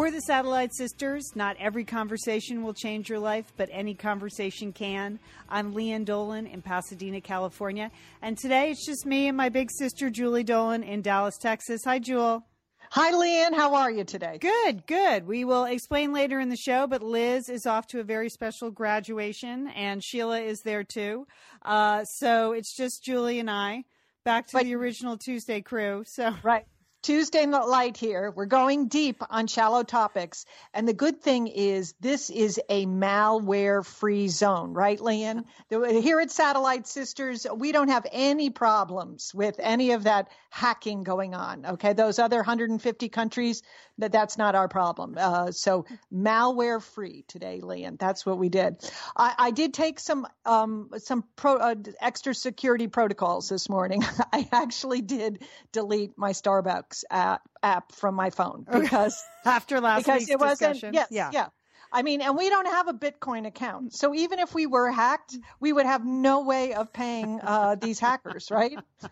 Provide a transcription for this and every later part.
We're the Satellite Sisters. Not every conversation will change your life, but any conversation can. I'm Lian Dolan in Pasadena, California. And today it's just me and my big sister, Julie Dolan, in Dallas, Texas. Hi, Jewel. Hi, Lian. How are you today? Good, good. We will explain later in the show, but Liz is off to a very special graduation, and Sheila is there too. Uh, so it's just Julie and I back to but, the original Tuesday crew. So right. Tuesday Night Light here. We're going deep on shallow topics. And the good thing is, this is a malware free zone, right, Lian? Here at Satellite Sisters, we don't have any problems with any of that hacking going on. Okay. Those other 150 countries, that that's not our problem. Uh, so malware free today, Lian. That's what we did. I, I did take some, um, some pro, uh, extra security protocols this morning. I actually did delete my Starbucks app, app from my phone because after last because week's it wasn't, discussion. Yes, yeah. yeah. I mean, and we don't have a Bitcoin account. So even if we were hacked, we would have no way of paying uh, these hackers, right?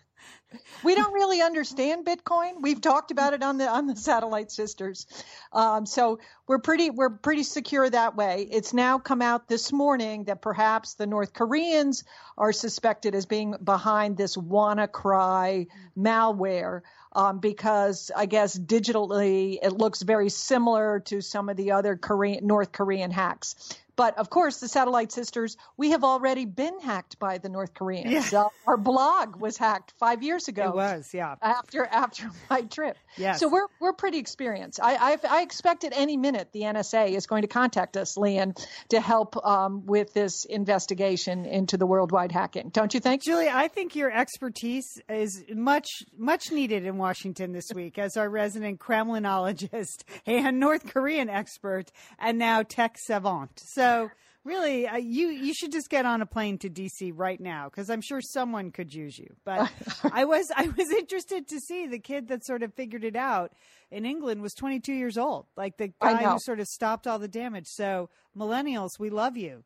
we don't really understand Bitcoin. We've talked about it on the on the Satellite Sisters, um, so we're pretty we're pretty secure that way. It's now come out this morning that perhaps the North Koreans are suspected as being behind this WannaCry malware um, because I guess digitally it looks very similar to some of the other Korean, North Korean hacks. But of course, the Satellite Sisters, we have already been hacked by the North Koreans. Yeah. Uh, our blog was hacked five years ago. It was, yeah. After after my trip. Yes. So we're we're pretty experienced. I I, I expect at any minute the NSA is going to contact us, Lian, to help um, with this investigation into the worldwide hacking. Don't you think, Julie? I think your expertise is much much needed in Washington this week as our resident Kremlinologist and North Korean expert, and now tech savant. So so really, uh, you you should just get on a plane to DC right now because I'm sure someone could use you. But I was I was interested to see the kid that sort of figured it out in England was 22 years old, like the guy who sort of stopped all the damage. So millennials, we love you.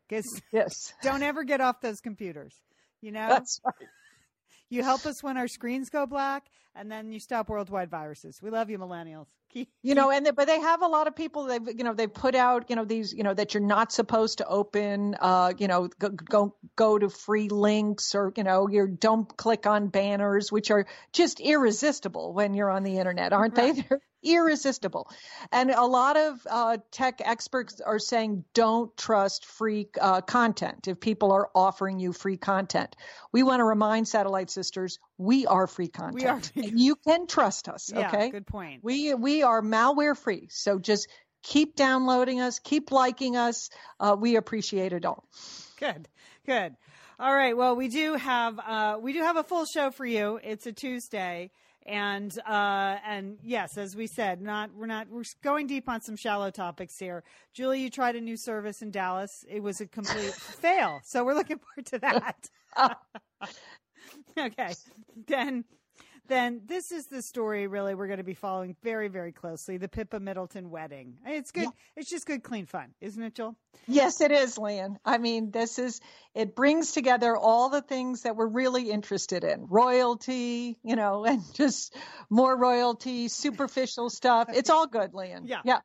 Yes. don't ever get off those computers. You know. That's right. You help us when our screens go black, and then you stop worldwide viruses. We love you, millennials. You know, and they, but they have a lot of people. They've you know they put out you know these you know that you're not supposed to open. Uh, you know, go go, go to free links or you know you don't click on banners, which are just irresistible when you're on the internet, aren't right. they? They're irresistible. And a lot of uh, tech experts are saying don't trust free uh, content if people are offering you free content. We want to remind Satellite Sisters we are free content. We are. Free. You can trust us. Yeah, okay. Good point. We we are malware free. So just keep downloading us, keep liking us. Uh, we appreciate it all. Good. Good. All right. Well, we do have uh, we do have a full show for you. It's a Tuesday. And uh, and yes, as we said, not we're not we're going deep on some shallow topics here. Julie, you tried a new service in Dallas. It was a complete fail. So we're looking forward to that. okay, then then this is the story really we're going to be following very very closely the pippa middleton wedding it's good yeah. it's just good clean fun isn't it joel yes it is Lian. i mean this is it brings together all the things that we're really interested in royalty you know and just more royalty superficial stuff it's all good Lian. yeah yeah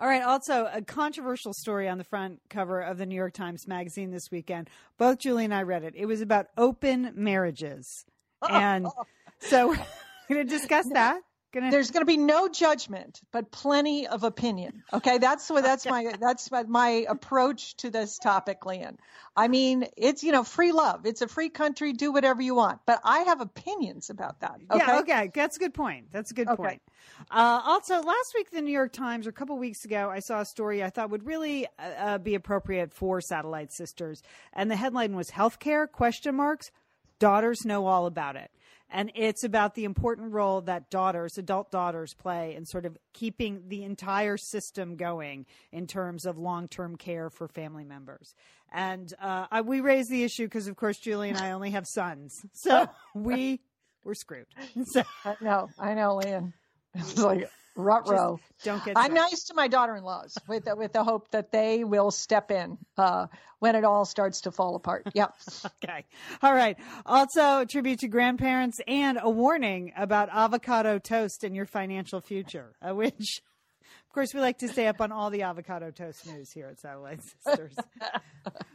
all right. Also, a controversial story on the front cover of the New York Times Magazine this weekend. Both Julie and I read it. It was about open marriages. And so we're going to discuss that. Gonna... There's going to be no judgment, but plenty of opinion. Okay, that's what that's my that's my approach to this topic, Lian. I mean, it's you know free love. It's a free country. Do whatever you want, but I have opinions about that. Okay? Yeah, okay, that's a good point. That's a good okay. point. Uh, also, last week the New York Times, or a couple weeks ago, I saw a story I thought would really uh, uh be appropriate for satellite sisters, and the headline was "Healthcare?" Question marks. Daughters know all about it. And it's about the important role that daughters, adult daughters, play in sort of keeping the entire system going in terms of long term care for family members. And uh, I, we raised the issue because, of course, Julie and I only have sons. So we were screwed. So. I know, I know, Lian. It's like, Rutro. Don't get. I'm nice to my daughter-in-laws with the, with the hope that they will step in uh, when it all starts to fall apart. Yep. okay. All right. Also, a tribute to grandparents and a warning about avocado toast in your financial future, uh, which Of course, we like to stay up on all the avocado toast news here at Satellite Sisters.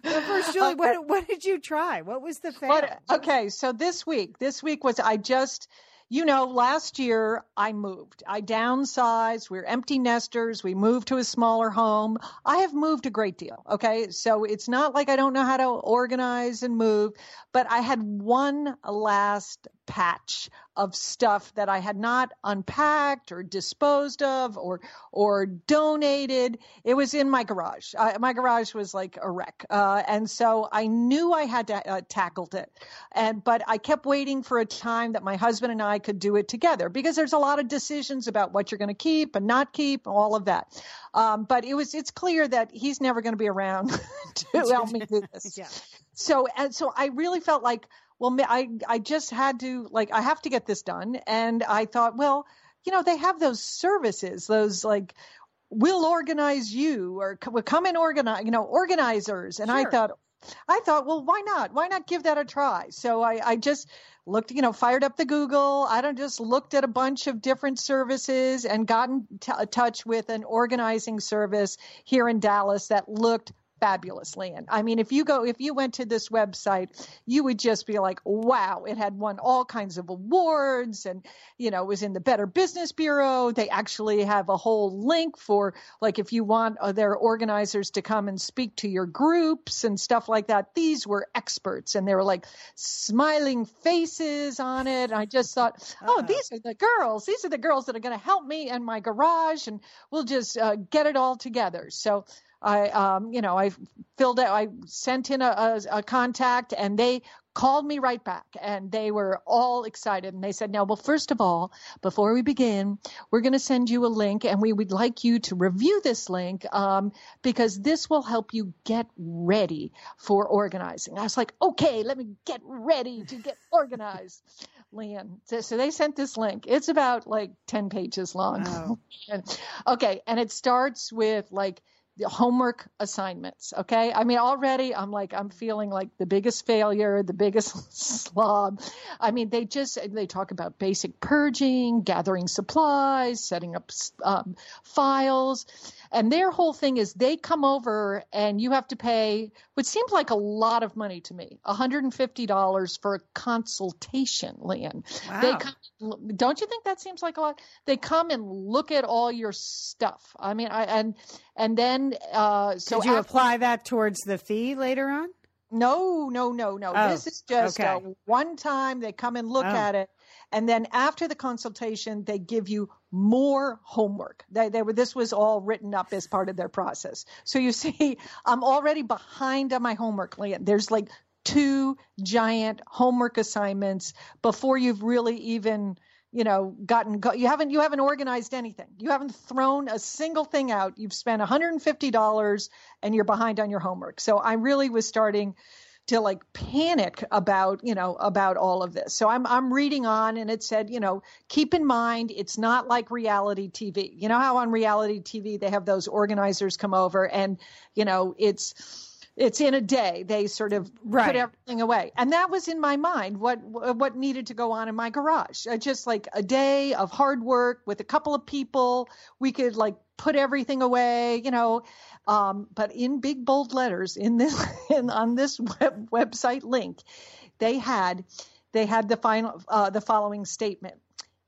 but first, Julie, what, what did you try? What was the fail? Okay, so this week, this week was I just you know, last year I moved. I downsized. We are empty nesters. We moved to a smaller home. I have moved a great deal. Okay. So it's not like I don't know how to organize and move, but I had one last patch of stuff that I had not unpacked or disposed of or or donated. It was in my garage. Uh, my garage was like a wreck, uh, and so I knew I had to uh, tackle it. And but I kept waiting for a time that my husband and I could do it together because there's a lot of decisions about what you're going to keep and not keep, all of that. Um, but it was it's clear that he's never going to be around to help me do this. yeah. So and so I really felt like well, I I just had to like I have to get this done, and I thought, well, you know, they have those services, those like we'll organize you or will come and organize, you know, organizers, and sure. I thought. I thought, well, why not? Why not give that a try? So I, I just looked, you know, fired up the Google. I don't just looked at a bunch of different services and got in t- touch with an organizing service here in Dallas that looked fabulous land. I mean, if you go, if you went to this website, you would just be like, wow, it had won all kinds of awards and, you know, it was in the Better Business Bureau. They actually have a whole link for, like, if you want their organizers to come and speak to your groups and stuff like that. These were experts and they were like smiling faces on it. And I just thought, oh, uh-huh. these are the girls. These are the girls that are going to help me in my garage and we'll just uh, get it all together. So, I, um, you know, I filled out, I sent in a, a, a, contact and they called me right back and they were all excited. And they said, now, well, first of all, before we begin, we're going to send you a link and we would like you to review this link um, because this will help you get ready for organizing. I was like, okay, let me get ready to get organized. Lian. So, so, they sent this link. It's about like 10 pages long. Wow. and, okay. And it starts with like, the homework assignments. Okay. I mean, already I'm like, I'm feeling like the biggest failure, the biggest slob. I mean, they just, they talk about basic purging, gathering supplies, setting up um, files. And their whole thing is they come over and you have to pay what seems like a lot of money to me $150 for a consultation, Lian. Wow. They come, don't you think that seems like a lot? They come and look at all your stuff. I mean, I, and, and then, uh, so did you after, apply that towards the fee later on? No, no, no, no. Oh, this is just okay. one time they come and look oh. at it and then after the consultation, they give you more homework. They, they were, this was all written up as part of their process. So you see, I'm already behind on my homework. There's like two giant homework assignments before you've really even you know gotten go, you haven't you haven't organized anything you haven't thrown a single thing out you've spent $150 and you're behind on your homework so i really was starting to like panic about you know about all of this. So i'm i'm reading on and it said you know keep in mind it's not like reality tv you know how on reality tv they have those organizers come over and you know it's it's in a day. They sort of right. put everything away. And that was in my mind what what needed to go on in my garage. Just like a day of hard work with a couple of people. We could like put everything away you know. Um, but in big bold letters in this in, on this web, website link, they had they had the final uh, the following statement.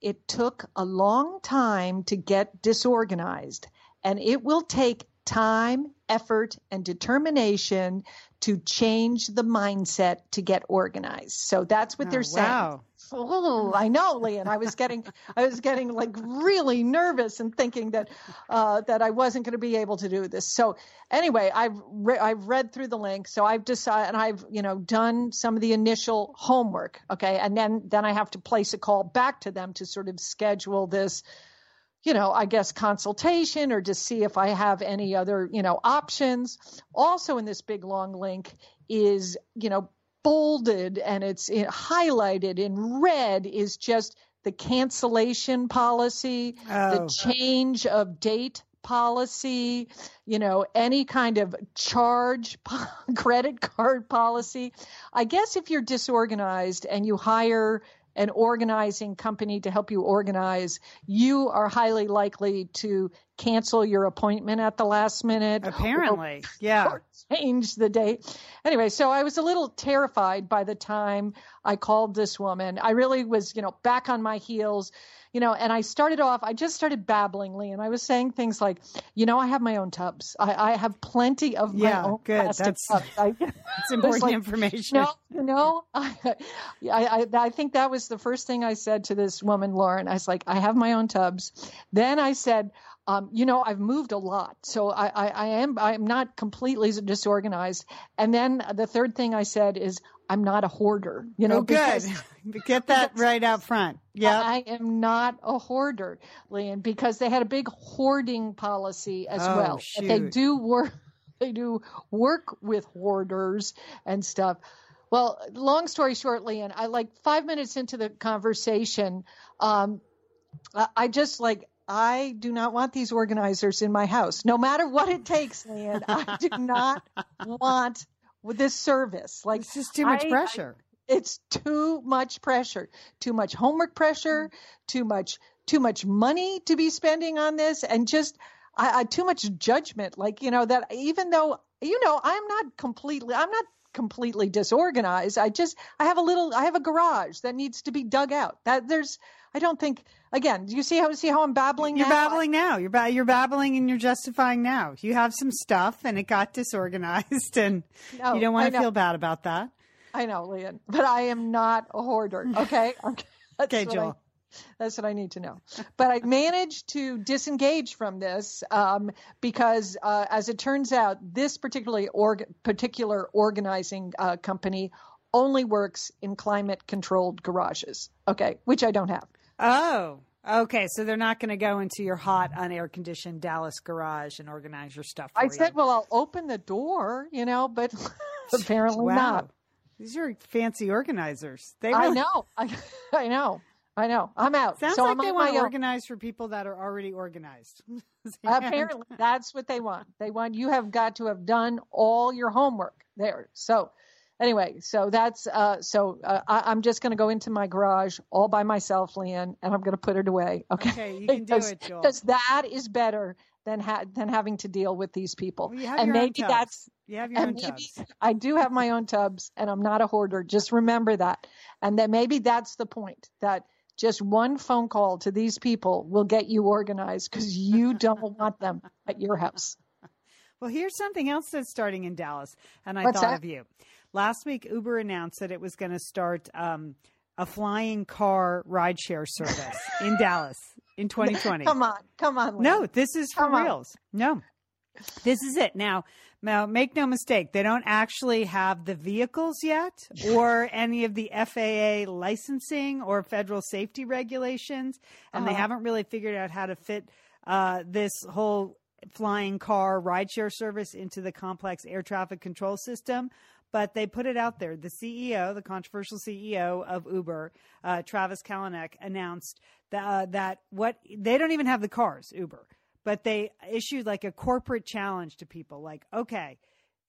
It took a long time to get disorganized, and it will take time, effort, and determination to change the mindset to get organized. So that's what oh, they're saying. Wow. Oh, I know, Lian. I was getting, I was getting like really nervous and thinking that, uh, that I wasn't going to be able to do this. So anyway, I've re- I've read through the link, so I've decided, and I've you know done some of the initial homework. Okay, and then then I have to place a call back to them to sort of schedule this you know, I guess consultation or to see if I have any other, you know, options. Also in this big long link is, you know, bolded and it's highlighted in red is just the cancellation policy, oh. the change of date policy, you know, any kind of charge credit card policy. I guess if you're disorganized and you hire an organizing company to help you organize, you are highly likely to cancel your appointment at the last minute. Apparently, or, yeah. Or change the date. Anyway, so I was a little terrified by the time I called this woman. I really was, you know, back on my heels you know, and I started off, I just started babblingly and I was saying things like, you know, I have my own tubs. I, I have plenty of my yeah, own good. plastic That's, tubs. I, that's important like, information. No, you know, I, I, I think that was the first thing I said to this woman, Lauren. I was like, I have my own tubs. Then I said, um, you know, I've moved a lot, so I, I, I am I'm not completely disorganized. And then the third thing I said is I'm not a hoarder. You know, oh, good. Get that right out front. Yeah, I am not a hoarder, Lian, because they had a big hoarding policy as oh, well. Shoot. They do work. They do work with hoarders and stuff. Well, long story short, Lian, I like five minutes into the conversation, um, I just like I do not want these organizers in my house, no matter what it takes, Lian. I do not want this service. Like this is too much I, pressure. I, it's too much pressure, too much homework pressure, mm-hmm. too much too much money to be spending on this, and just I, I, too much judgment. Like you know that even though you know I'm not completely I'm not completely disorganized. I just I have a little I have a garage that needs to be dug out. That there's I don't think again. Do you see how see how I'm babbling? You're now? babbling now. You're ba- you're babbling and you're justifying now. You have some stuff and it got disorganized, and no, you don't want to feel bad about that. I know, Lian, but I am not a hoarder. Okay. okay, Joel. I, that's what I need to know. But I managed to disengage from this um, because, uh, as it turns out, this particularly org- particular organizing uh, company only works in climate controlled garages. Okay, which I don't have. Oh, okay. So they're not going to go into your hot, unair conditioned Dallas garage and organize your stuff. I you. said, well, I'll open the door, you know, but apparently wow. not. These are fancy organizers. They really... I know. I, I know. I know. I'm out. Sounds so like I'm they want to own. organize for people that are already organized. Apparently, that's what they want. They want you have got to have done all your homework there. So, anyway, so that's uh, so uh, I, am just going to go into my garage all by myself, Lian, and I'm going to put it away. Okay, okay you can do it, Joel. Because that is better than ha- than having to deal with these people. Well, and maybe that's you have your and own maybe tubs. I do have my own tubs, and I'm not a hoarder. Just remember that, and that maybe that's the point that just one phone call to these people will get you organized because you don't want them at your house. Well, here's something else that's starting in Dallas, and I What's thought that? of you. Last week, Uber announced that it was going to start um, a flying car rideshare service in Dallas in 2020. Come on, come on. Lynn. No, this is for Come on. reals. No, this is it. Now, now, make no mistake, they don't actually have the vehicles yet or any of the FAA licensing or federal safety regulations, and they Uh-huh. haven't really figured out how to fit uh, this whole flying car rideshare service into the complex air traffic control system. But they put it out there. The CEO, the controversial CEO of Uber, uh, Travis Kalanick, announced that, uh, that what they don't even have the cars, Uber but they issued like a corporate challenge to people like okay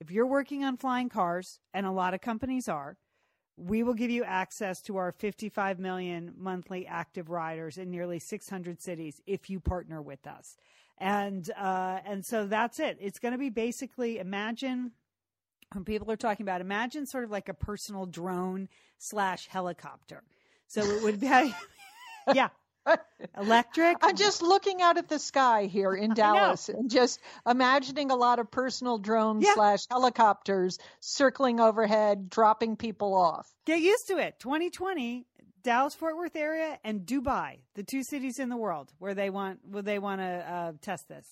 if you're working on flying cars and a lot of companies are we will give you access to our 55 million monthly active riders in nearly 600 cities if you partner with us and uh, and so that's it it's going to be basically imagine when people are talking about imagine sort of like a personal drone slash helicopter so it would be yeah electric I'm just looking out at the sky here in Dallas and just imagining a lot of personal drones Yeah. slash helicopters circling overhead, dropping people off. Get used to it. 2020, Dallas Fort Worth area and Dubai, the two cities in the world where they want where they want to uh, test this.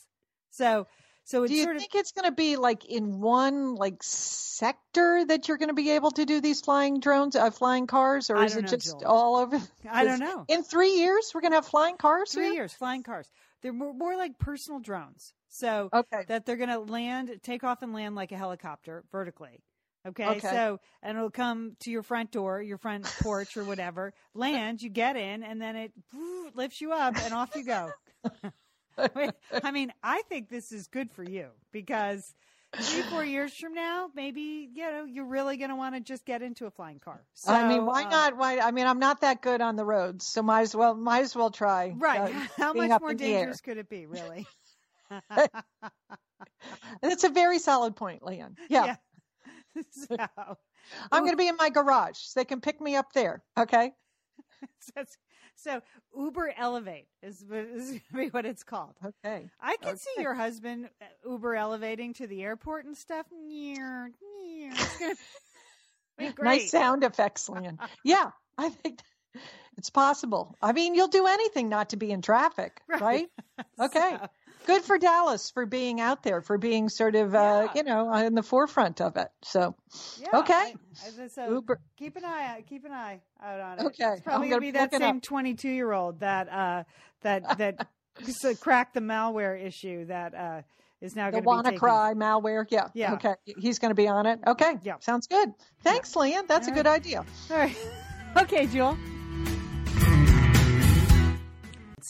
So, so it's Do you sort of think it's going to be like in one like sector that you're going to be able to do these flying drones, uh, flying cars, or is it know, just Joel. all over? I don't know. In three years, we're going to have flying cars. Three here? years flying cars. They're more, more like personal drones. So Okay. that they're going to land, take off and land like a helicopter vertically. Okay? Okay. So, and it'll come to your front door, your front porch or whatever, land, you get in, and then it lifts you up and off you go. I mean, I think this is good for you because three, four years from now, maybe, you know, you're really going to want to just get into a flying car. So, I mean, why um, not? Why? I mean, I'm not that good on the roads, so might as well might as well try. Right. uh, How much more in the air. dangerous could it be, really? and it's a very solid point, Lian. Yeah. yeah. So, I'm going to be in my garage. So they can pick me up there. Okay. So Uber Elevate is, is what it's called. Okay. I can okay. see your husband uh, Uber elevating to the airport and stuff. It's gonna be great. Nice sound effects, Lian. yeah, I think it's possible. I mean, you'll do anything not to be in traffic, right? right? Okay. So, good for Dallas for being out there, for being sort of, uh, you know, in the forefront of it. So, yeah, okay. I, so Uber. Keep an eye out. Keep an eye out on it. Okay. It's probably going to be that same 22 year old that, uh, that, that cracked the malware issue that, uh, is now going to be cry malware. Yeah. Yeah. Okay. He's going to be on it. Okay. Yeah. Sounds good. Thanks, yeah. Lian. That's All a good idea. All right. okay, Jewel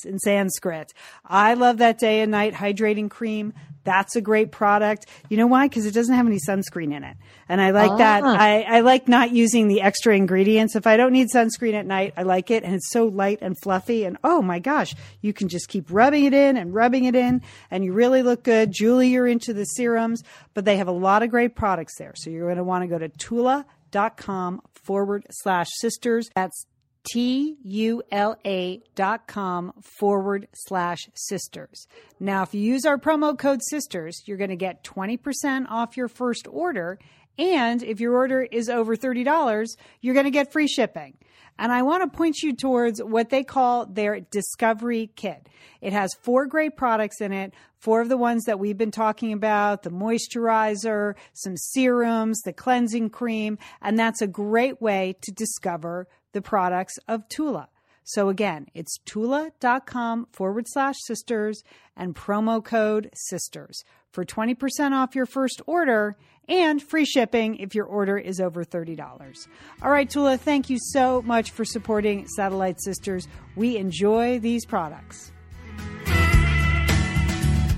in Sanskrit. I love that day and night hydrating cream. That's a great product. You know why? Because it doesn't have any sunscreen in it. And I like ah. that. I, I like not using the extra ingredients. If I don't need sunscreen at night, I like it. And it's so light and fluffy. And oh my gosh, you can just keep rubbing it in and rubbing it in and you really look good. Julie, you're into the serums, but they have a lot of great products there. So you're going to want to go to tula.com forward slash sisters. That's T-U-L-A dot com forward slash sisters. Now, if you use our promo code sisters, you're going to get 20% off your first order. And if your order is over $30, you're going to get free shipping. And I want to point you towards what they call their discovery kit. It has four great products in it. Four of the ones that we've been talking about, the moisturizer, some serums, the cleansing cream. And that's a great way to discover the products of Tula. So again, it's tula.com forward slash sisters and promo code sisters for 20% off your first order and free shipping if your order is over $30. All right, Tula, thank you so much for supporting Satellite Sisters. We enjoy these products.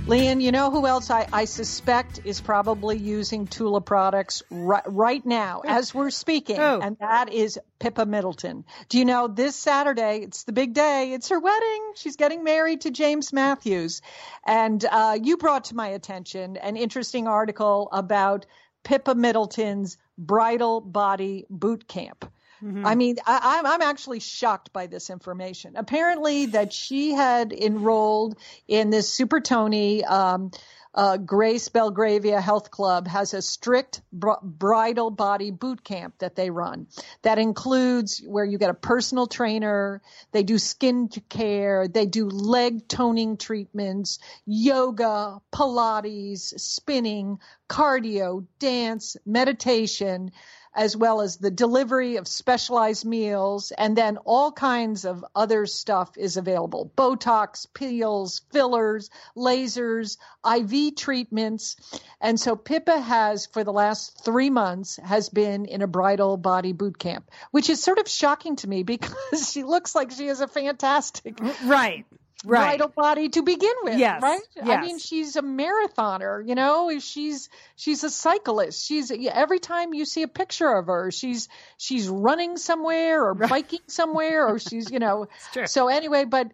Lian, you know who else I, I suspect is probably using Tula products right, right now as we're speaking, oh. and that is Pippa Middleton. Do you know this Saturday? It's the big day. It's her wedding. She's getting married to James Matthews, and uh, you brought to my attention an interesting article about Pippa Middleton's bridal body boot camp. Mm-hmm. I mean, I, am I'm, I'm actually shocked by this information. Apparently, that she had enrolled in this Super Tony. Um, uh, Grace Belgravia Health Club has a strict br- bridal body boot camp that they run. That includes where you get a personal trainer, they do skin care, they do leg toning treatments, yoga, Pilates, spinning, cardio, dance, meditation as well as the delivery of specialized meals, and then all kinds of other stuff is available Botox, peels, fillers, lasers, IV treatments. And so Pippa has, for the last three months, has been in a bridal body boot camp, which is sort of shocking to me because she looks like she is a fantastic. Right right. vital body to begin with. Yes. Right. Yes. I mean, she's a marathoner. You know, she's she's a cyclist. She's every time you see a picture of her, she's she's running somewhere or right. biking somewhere or she's you know. so anyway, but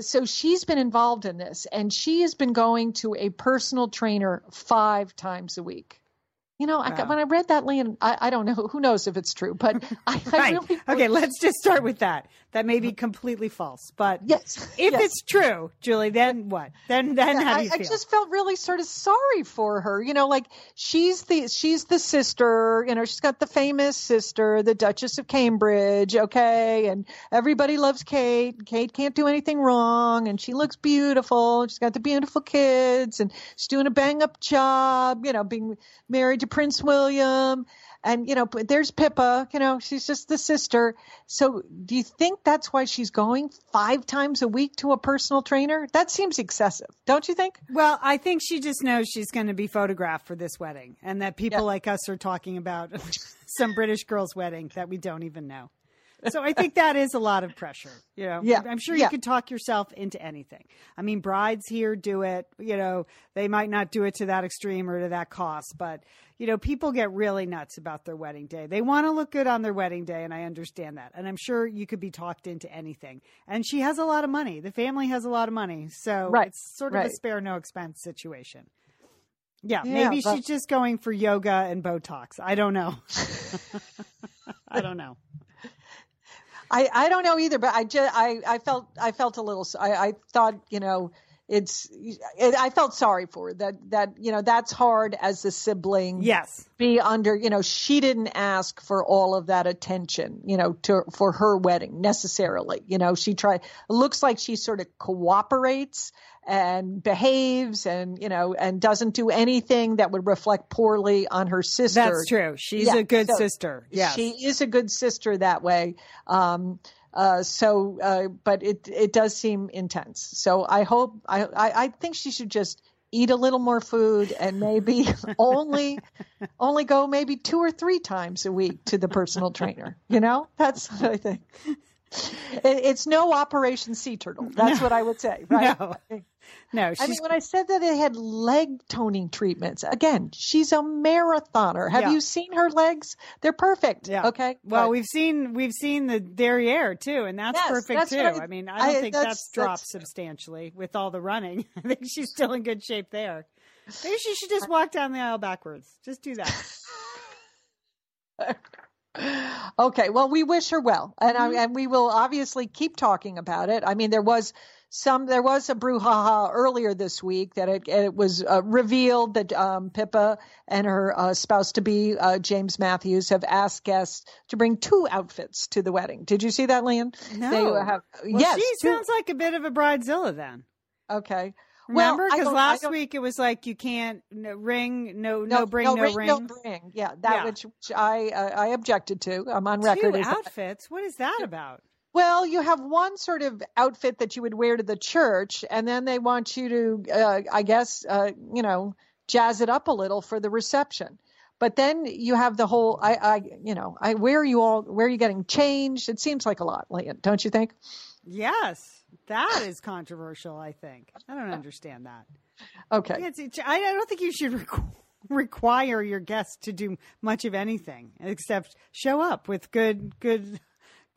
so she's been involved in this and she has been going to a personal trainer five times a week. You know, wow. I, when I read that, Lian, I, I, don't know. Who knows if it's true? But I, right. really okay. Let's just start with that. That may be mm-hmm. completely false, but yes, if yes. it's true, Julie, then what? Then then yeah, how do you I, feel? I just felt really sort of sorry for her. You know, like she's the she's the sister. You know, she's got the famous sister, the Duchess of Cambridge. Okay, and everybody loves Kate. Kate can't do anything wrong, and she looks beautiful. She's got the beautiful kids, and she's doing a bang up job. You know, being married to Prince William. And, you know, there's Pippa, you know, she's just the sister. So do you think that's why she's going five times a week to a personal trainer? That seems excessive, don't you think? Well, I think she just knows she's going to be photographed for this wedding and that people yeah. like us are talking about some British girl's wedding that we don't even know so I think that is a lot of pressure. You know, yeah. I'm sure yeah. you could talk yourself into anything. I mean, brides here do it. You know, they might not do it to that extreme or to that cost, but you know, people get really nuts about their wedding day. They want to look good on their wedding day, and I understand that. And I'm sure you could be talked into anything. And she has a lot of money. The family has a lot of money. So right. it's sort of right. a spare no expense situation. Yeah, yeah maybe but... she's just going for yoga and Botox. I don't know. I don't know. I, I don't know either, but I just I, I felt I felt a little I, I thought you know it's it, I felt sorry for her that that you know that's hard as a sibling. Yes, be under you know she didn't ask for all of that attention you know to for her wedding necessarily. You know she tried. Looks like she sort of cooperates and behaves and you know and doesn't do anything that would reflect poorly on her sister. That's true. She's yeah, a good so sister. Yeah, She is a good sister that way. Um, uh, so, uh, but it it does seem intense. So I hope I, I I think she should just eat a little more food and maybe only only go maybe two or three times a week to the personal trainer. You know, that's what I think. It, it's no Operation Sea Turtle. That's no. what I would say, right? No. No, I mean, when I said that they had leg toning treatments, again, she's a marathoner. Have yeah. you seen her legs? They're perfect. Yeah. Okay. Well, but, we've seen we've seen the derriere too, and that's yes, perfect that's too. I, I, mean, I don't I, think that's, that's dropped that's, substantially with all the running. I think she's still in good shape there. Maybe she should just walk down the aisle backwards. Just do that. okay. Well, we wish her well, and mm-hmm. I, and we will obviously keep talking about it. I mean, there was some there was a brouhaha earlier this week that it, it was uh, revealed that um, Pippa and her uh, spouse to be uh, James Matthews have asked guests to bring two outfits to the wedding. Did you see that, Lian? No. They have, well, yes, she two. sounds like a bit of a bridezilla then. Okay. Remember, because well, last week it was like you can't no, ring, no, no, no bring, no, no ring, ring, no bring. Yeah, that yeah. Which, which, I uh, I objected to. I'm on record. Two outfits. What is that about? Well, you have one sort of outfit that you would wear to the church, and then they want you to, uh, I guess, uh, you know, jazz it up a little for the reception. But then you have the whole, I, I, you know, I where are you all, where are you getting changed? It seems like a lot, Lian, don't you think? Yes, that is controversial. I think I don't understand that. Okay, it's, it's, I don't think you should. Requ- require your guests to do much of anything except show up with good good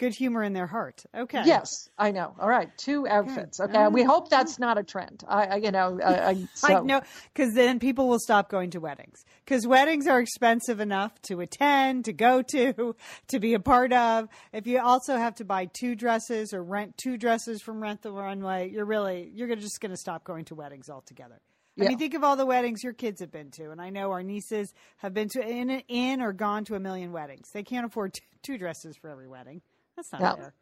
good humor in their heart. Okay. Yes, I know. All right, two outfits. Okay, okay. we hope oh, that's not a trend. I, I you know, I, so. I know because then people will stop going to weddings because weddings are expensive enough to attend, to go to, to be a part of. If you also have to buy two dresses or rent two dresses from Rent the Runway, you're really you're just going to stop going to weddings altogether. Yeah. I mean, think of all the weddings your kids have been to, and I know our nieces have been to in, in or gone to a million weddings. They can't afford two dresses for every wedding. That's not no, fair.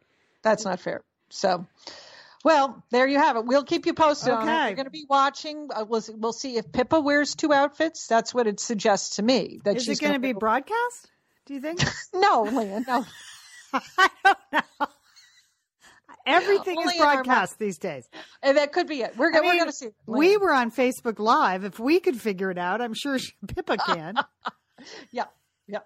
That's not fair. So, well, there you have it. We'll keep you posted okay. We're going to be watching. Uh, we'll, we'll see if Pippa wears two outfits. That's what it suggests to me. That Is she's it going to be broadcast? Do you think? no, Lian, no. I don't know. Everything Only is broadcast these days. And that could be it. We're, I mean, we're going to see. We were on Facebook Live. If we could figure it out, I'm sure Pippa can. yeah. Yeah.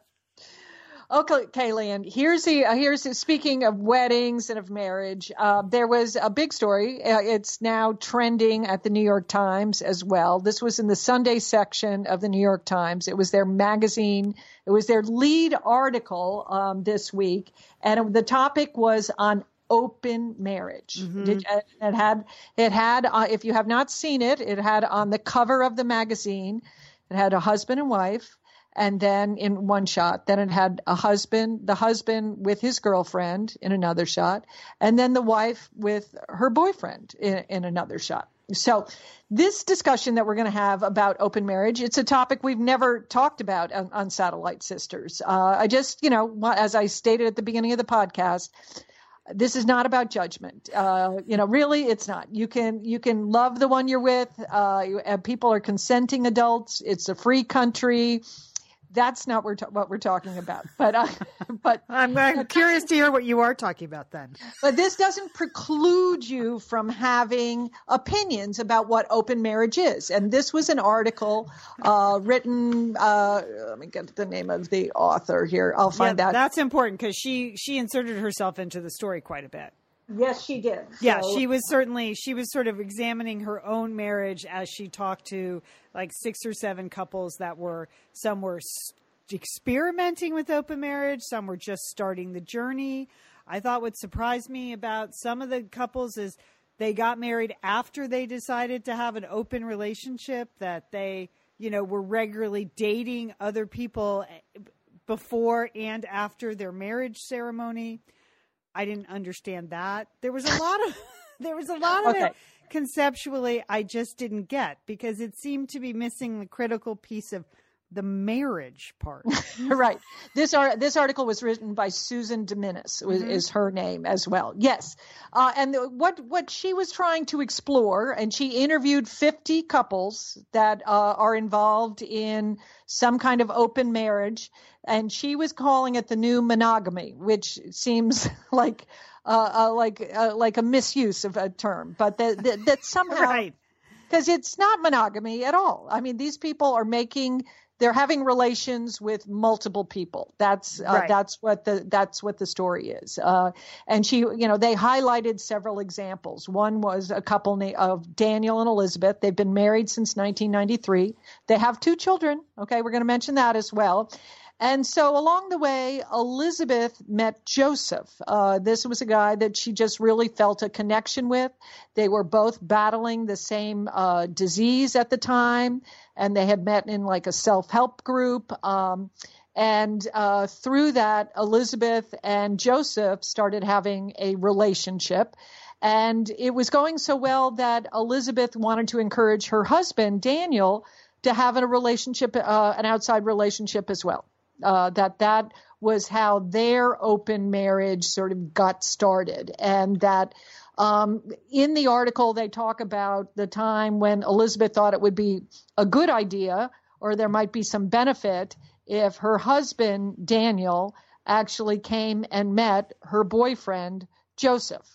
Okay, Kaylee, here's the uh, here's the, speaking of weddings and of marriage. Uh, there was a big story. Uh, it's now trending at the New York Times as well. This was in the Sunday section of the New York Times. It was their magazine. It was their lead article um, this week, and the topic was on open marriage. Mm-hmm. Did, uh, it had it had uh, if you have not seen it, it had on the cover of the magazine. It had a husband and wife and then in one shot then it had a husband the husband with his girlfriend in another shot and then the wife with her boyfriend in, in another shot so this discussion that we're going to have about open marriage it's a topic we've never talked about on, on satellite sisters uh, i just you know as i stated at the beginning of the podcast this is not about judgment. Uh, you know, really, it's not. You can you can love the one you're with. Uh, people are consenting adults. It's a free country that's not what we're talking about. But uh, but I'm, I'm curious to hear what you are talking about then. But this doesn't preclude you from having opinions about what open marriage is. And this was an article uh, written. Uh, let me get the name of the author here. I'll find yeah, out. That's important because she she inserted herself into the story quite a bit. Yes, she did. Yeah, so. she was certainly she was sort of examining her own marriage as she talked to like six or seven couples that were some were experimenting with open marriage, some were just starting the journey. I thought what surprised me about some of the couples is they got married after they decided to have an open relationship that they, you know, were regularly dating other people eh, before and after their marriage ceremony. I didn't understand that. There was a lot of there was a lot of okay. it conceptually I just didn't get because it seemed to be missing the critical piece of the marriage part. right. This art, this article was written by Susan Dominus, mm-hmm. is her name as well. Yes. Uh, and the, what what she was trying to explore, and she interviewed 50 couples that uh, are involved in some kind of open marriage, and she was calling it the new monogamy, which seems like uh, uh, like uh, like a misuse of a term, but that that, that somehow because it's not monogamy at all. I mean, these people are making they're having relations with multiple people. That's uh, right. that's what the that's what the story is. Uh, and she, you know, they highlighted several examples. One was a couple na- of Daniel and Elizabeth. They've been married since 1993. They have two children. Okay, we're going to mention that as well. And so along the way, Elizabeth met Joseph. Uh, this was a guy that she just really felt a connection with. They were both battling the same uh, disease at the time, and they had met in like a self help group. Um, and uh, through that, Elizabeth and Joseph started having a relationship. And it was going so well that Elizabeth wanted to encourage her husband, Daniel, to have a relationship, uh, an outside relationship as well uh, that that was how their open marriage sort of got started, and that um, in the article they talk about the time when Elizabeth thought it would be a good idea or there might be some benefit if her husband Daniel actually came and met her boyfriend Joseph.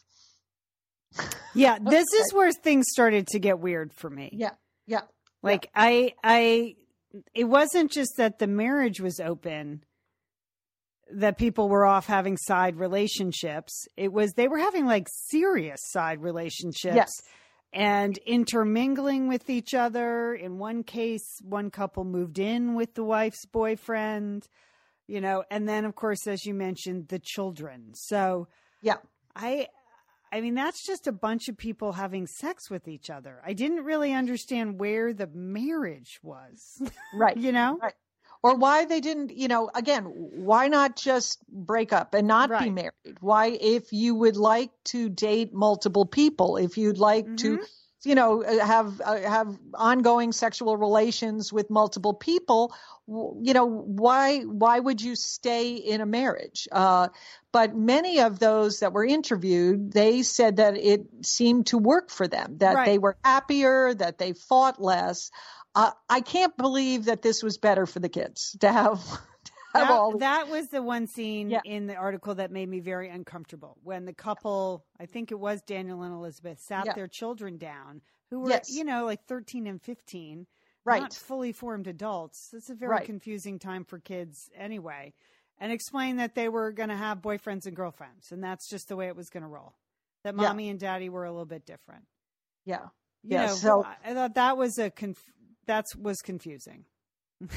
Yeah, this is where things started to get weird for me. Yeah. Yeah. Like yeah. I I it wasn't just that the marriage was open that people were off having side relationships. It was they were having like serious side relationships yes. and intermingling with each other. In one case one couple moved in with the wife's boyfriend you know and then of course as you mentioned the children. So yeah. I I mean, that's just a bunch of people having sex with each other. I didn't really understand where the marriage was. Right. you know? Right. Or why they didn't, you know, again, why not just break up and not right. be married? Why, if you would like to date multiple people, if you'd like mm-hmm. to, you know, have uh, have ongoing sexual relations with multiple people, you know why why would you stay in a marriage uh, but many of those that were interviewed they said that it seemed to work for them that right. they were happier that they fought less uh, i can't believe that this was better for the kids to have that, all... that, was the one scene yeah. in the article that made me very uncomfortable when the couple i think it was daniel and elizabeth sat yeah. their children down who were yes. you know like 13 and 15 right. not fully formed adults. It's a very right. confusing time for kids anyway. And explain that they were going to have boyfriends and girlfriends, and that's just the way it was going to roll. That mommy yeah. and daddy were a little bit different. Yeah. You yeah. Know, so I thought that was a conf- that was confusing.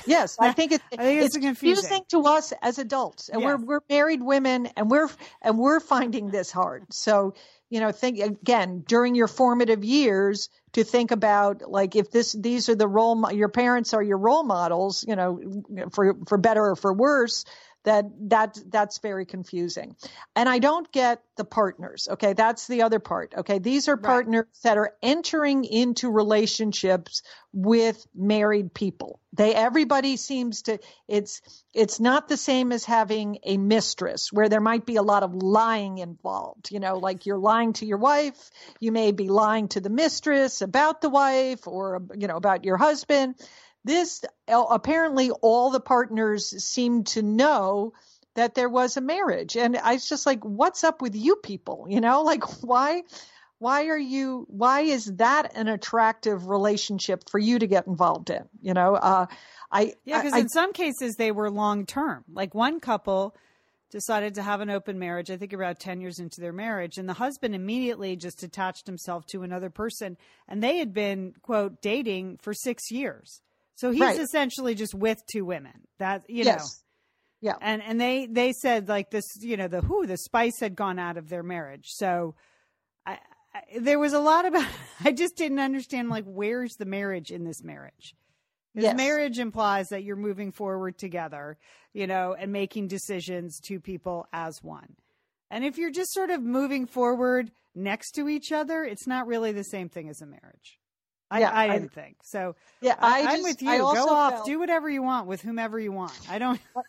Yes, I think, it, I think it's, it's confusing. confusing. to us as adults, and yes. we're we're married women, and we're and we're finding this hard. So you know, think again during your formative years to think about like if this these are the role your parents are your role models, you know, for for better or for worse that that that's very confusing. And i don't get the partners okay? That's the other part okay? These are partners right. that are entering into relationships with married people. They everybody seems to it's it's not the same as having a mistress where there might be a lot of lying involved you know? Like you're lying to your wife you may be lying to the mistress about the wife or you know about your husband this apparently all the partners seemed to know that there was a marriage and i was just like what's up with you people you know like why why are you why is that an attractive relationship for you to get involved in you know uh i yeah because in some cases they were long term like one couple decided to have an open marriage, I think about 10 years into their marriage. And the husband immediately just attached himself to another person. And they had been, quote, dating for six years. So he's right. essentially just with two women. That, you yes. know. Yeah. And and they they said like this, you know, the who the spice had gone out of their marriage. So I, I there was a lot about I just didn't understand like where's the marriage in this marriage? Because yes. marriage implies that you're moving forward together, you know, and making decisions two people as one. And if you're just sort of moving forward next to each other, it's not really the same thing as a marriage. I, yeah, I didn't I, think so. Yeah, I am with you. Go off, felt, do whatever you want with whomever you want. I don't.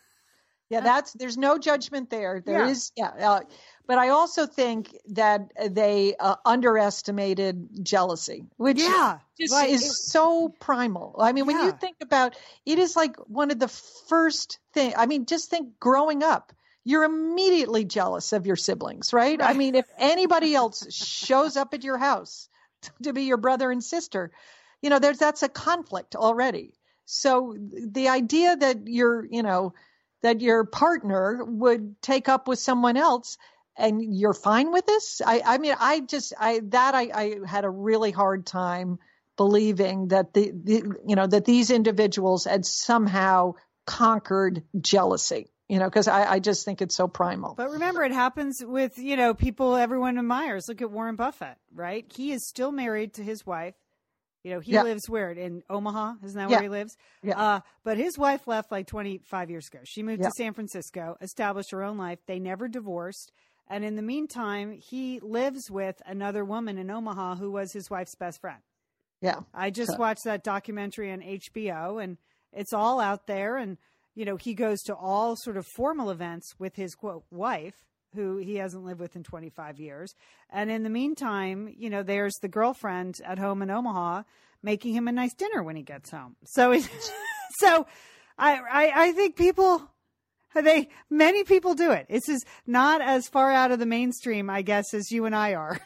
Yeah, that's there's no judgment there. There yeah. is, yeah. Uh, but I also think that they uh, underestimated jealousy, which yeah, just right. is it, so primal. I mean, yeah. when you think about it, is like one of the first thing. I mean, just think growing up. You're immediately jealous of your siblings, right? right. I mean, if anybody else shows up at your house to be your brother and sister, you know, there's that's a conflict already. So the idea that you're, you know, that your partner would take up with someone else and you're fine with this? I i mean i just i that i i had a really hard time believing that the, the you know that these individuals had somehow conquered jealousy you know because I, I just think it's so primal but remember it happens with you know people everyone admires look at warren buffett right he is still married to his wife you know, he yeah. lives where in Omaha, isn't that yeah. where he lives? Yeah. Uh, but his wife left like 25 years ago. She moved yeah. to San Francisco, established her own life. They never divorced. And in the meantime, he lives with another woman in Omaha who was his wife's best friend. Yeah. I just watched that documentary on HBO and it's all out there. And, you know, he goes to all sort of formal events with his quote wife who he hasn't lived with in 25 years. And in the meantime, you know, there's the girlfriend at home in Omaha making him a nice dinner when he gets home. So, so I, I, I think people, they, many people do it. This is not as far out of the mainstream, I guess, as you and I are.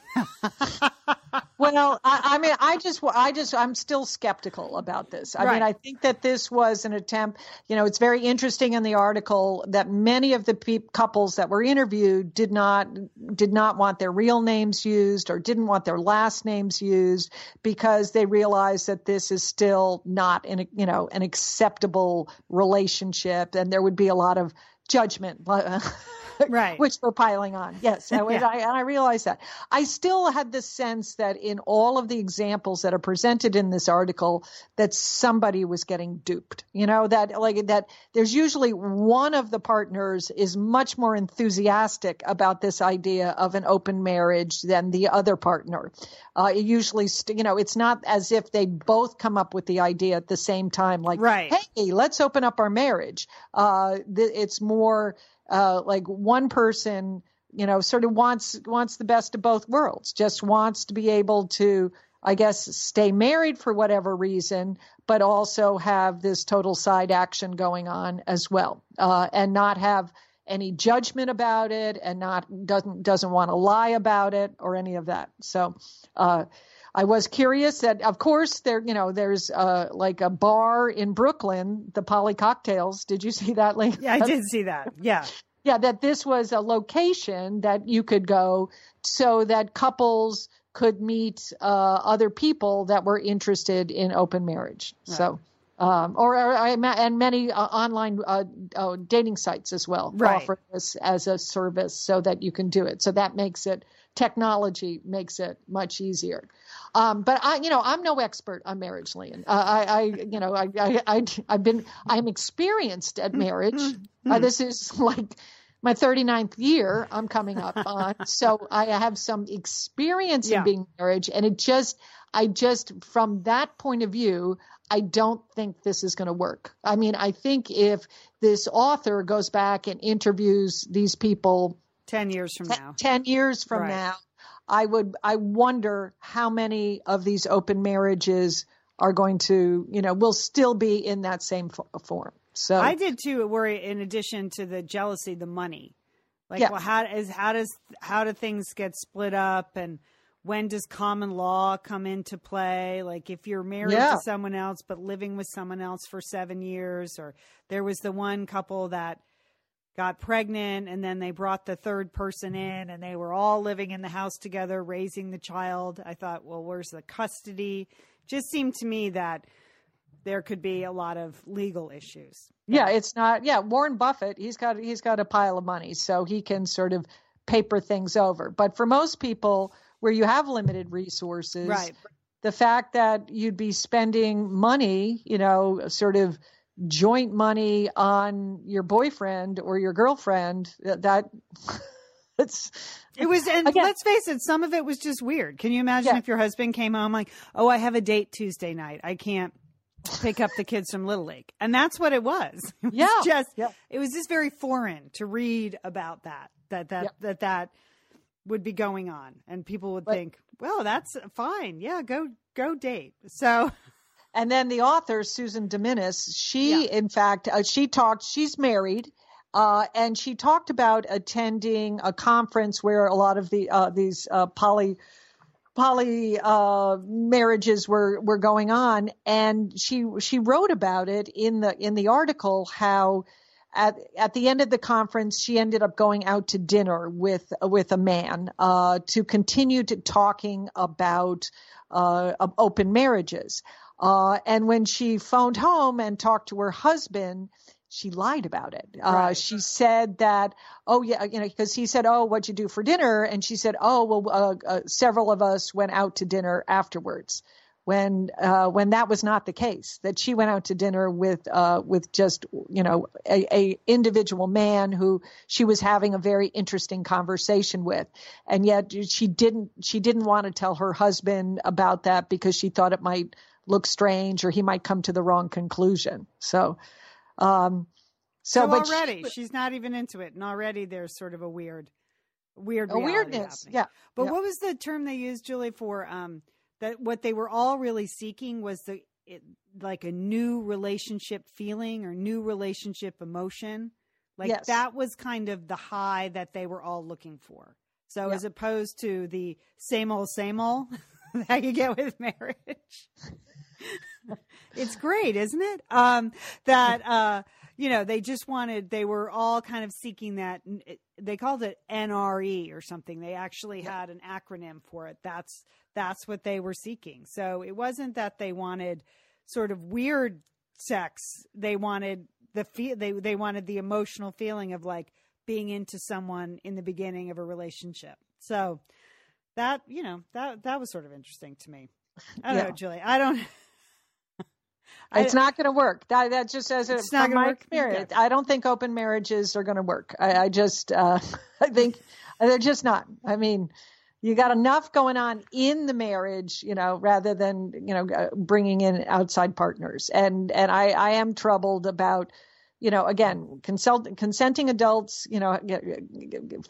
well, I, I, mean, I just, I just, I'm still skeptical about this. I right. mean, I think that this was an attempt. You know, it's very interesting in the article that many of the pe- couples that were interviewed did not did not want their real names used or didn't want their last names used because they realized that this is still not in you know an acceptable relationship, and there would be a lot of judgment right. which we're piling on. Yes, and, yeah. I, and I realize that. I still had the sense that in all of the examples that are presented in this article, that somebody was getting duped. You know that like that. There's usually one of the partners is much more enthusiastic about this idea of an open marriage than the other partner. Uh, it usually, st- you know, it's not as if they both come up with the idea at the same time. Like, right. hey, let's open up our marriage. Uh, th- it's more uh, like one person, you know, sort of wants wants the best of both worlds, just wants to be able to, I guess, stay married for whatever reason, but also have this total side action going on as well, uh, and not have any judgment about it, and not doesn't doesn't want to lie about it or any of that. So. Uh, I was curious that, of course, there, you know, there's uh, like a bar in Brooklyn, the Poly Cocktails. Did you see that, Lee? Yeah, I did see that. Yeah. yeah, that this was a location that you could go so that couples could meet uh, other people that were interested in open marriage. Right. So, um, or, or, and many uh, online uh, uh, dating sites as well right. offer this as a service so that you can do it. So that makes it technology makes it much easier. Um, but I, you know, I'm no expert on marriage, Lian. Uh, I, I, you know, I, I, I, have been, I'm experienced at marriage. Mm-hmm. Uh, this is like my 39th year I'm coming up on. so I have some experience yeah. in being marriage and it just, I just, from that point of view, I don't think this is going to work. I mean, I think if this author goes back and interviews these people 10 years from now, 10 years from right. now, I would I wonder how many of these open marriages are going to you know will still be in that same form. So I did too worry in addition to the jealousy, the money. Like yeah. well, how is how does how do things get split up and when does common law come into play? Like if you're married yeah. to someone else but living with someone else for seven years, or there was the one couple that got pregnant and then they brought the third person mm-hmm. in and they were all living in the house together raising the child. I thought, well, where's the custody? Just seemed to me that there could be a lot of legal issues. Yeah, it's not. Yeah, Warren Buffett, he's got he's got a pile of money, so he can sort of paper things over. But for most people, where you have limited resources, right. the fact that you'd be spending money, you know, sort of joint money on your boyfriend or your girlfriend, uh, that. It's it was, and again, let's face it, some of it was just weird. Can you imagine yeah. if your husband came home like, "Oh, I have a date Tuesday night. I can't pick up the kids from Little League. And that's what it was. It was yeah. just yeah. it was just very foreign to read about that. That that yeah. that that would be going on. And people would but, think, Well, that's fine. Yeah, go go date. So and then the author Susan Dominus, she yeah. in fact uh, she talked she's married uh, and she talked about attending a conference where a lot of the uh, these uh, poly poly uh, marriages were were going on, and she she wrote about it in the in the article how. At, at the end of the conference, she ended up going out to dinner with with a man uh, to continue to talking about uh, open marriages. Uh, and when she phoned home and talked to her husband, she lied about it. Uh, right. She said that, oh yeah, you know, because he said, oh, what'd you do for dinner? And she said, oh, well, uh, uh, several of us went out to dinner afterwards. When uh, when that was not the case, that she went out to dinner with uh, with just you know a, a individual man who she was having a very interesting conversation with, and yet she didn't she didn't want to tell her husband about that because she thought it might look strange or he might come to the wrong conclusion. So um, so, so already she, she's not even into it, and already there's sort of a weird, weird, a weirdness. Happening. Yeah. But yeah. what was the term they used, Julie, for um, that? What they were all really seeking was the it, like a new relationship feeling or new relationship emotion. Like yes. that was kind of the high that they were all looking for. So yeah. as opposed to the same old, same old that you get with marriage. It's great, isn't it? Um, that uh, you know they just wanted. They were all kind of seeking that. They called it NRE or something. They actually had an acronym for it. That's that's what they were seeking. So it wasn't that they wanted sort of weird sex. They wanted the feel. They they wanted the emotional feeling of like being into someone in the beginning of a relationship. So that you know that that was sort of interesting to me. I don't yeah. know, Julie. I don't. It's I, not going to work. That, that just says it from my work. experience. I don't think open marriages are going to work. I, I just, uh, I think they're just not. I mean, you got enough going on in the marriage, you know, rather than you know uh, bringing in outside partners. And and I, I am troubled about you know, again, consult, consenting adults, you know,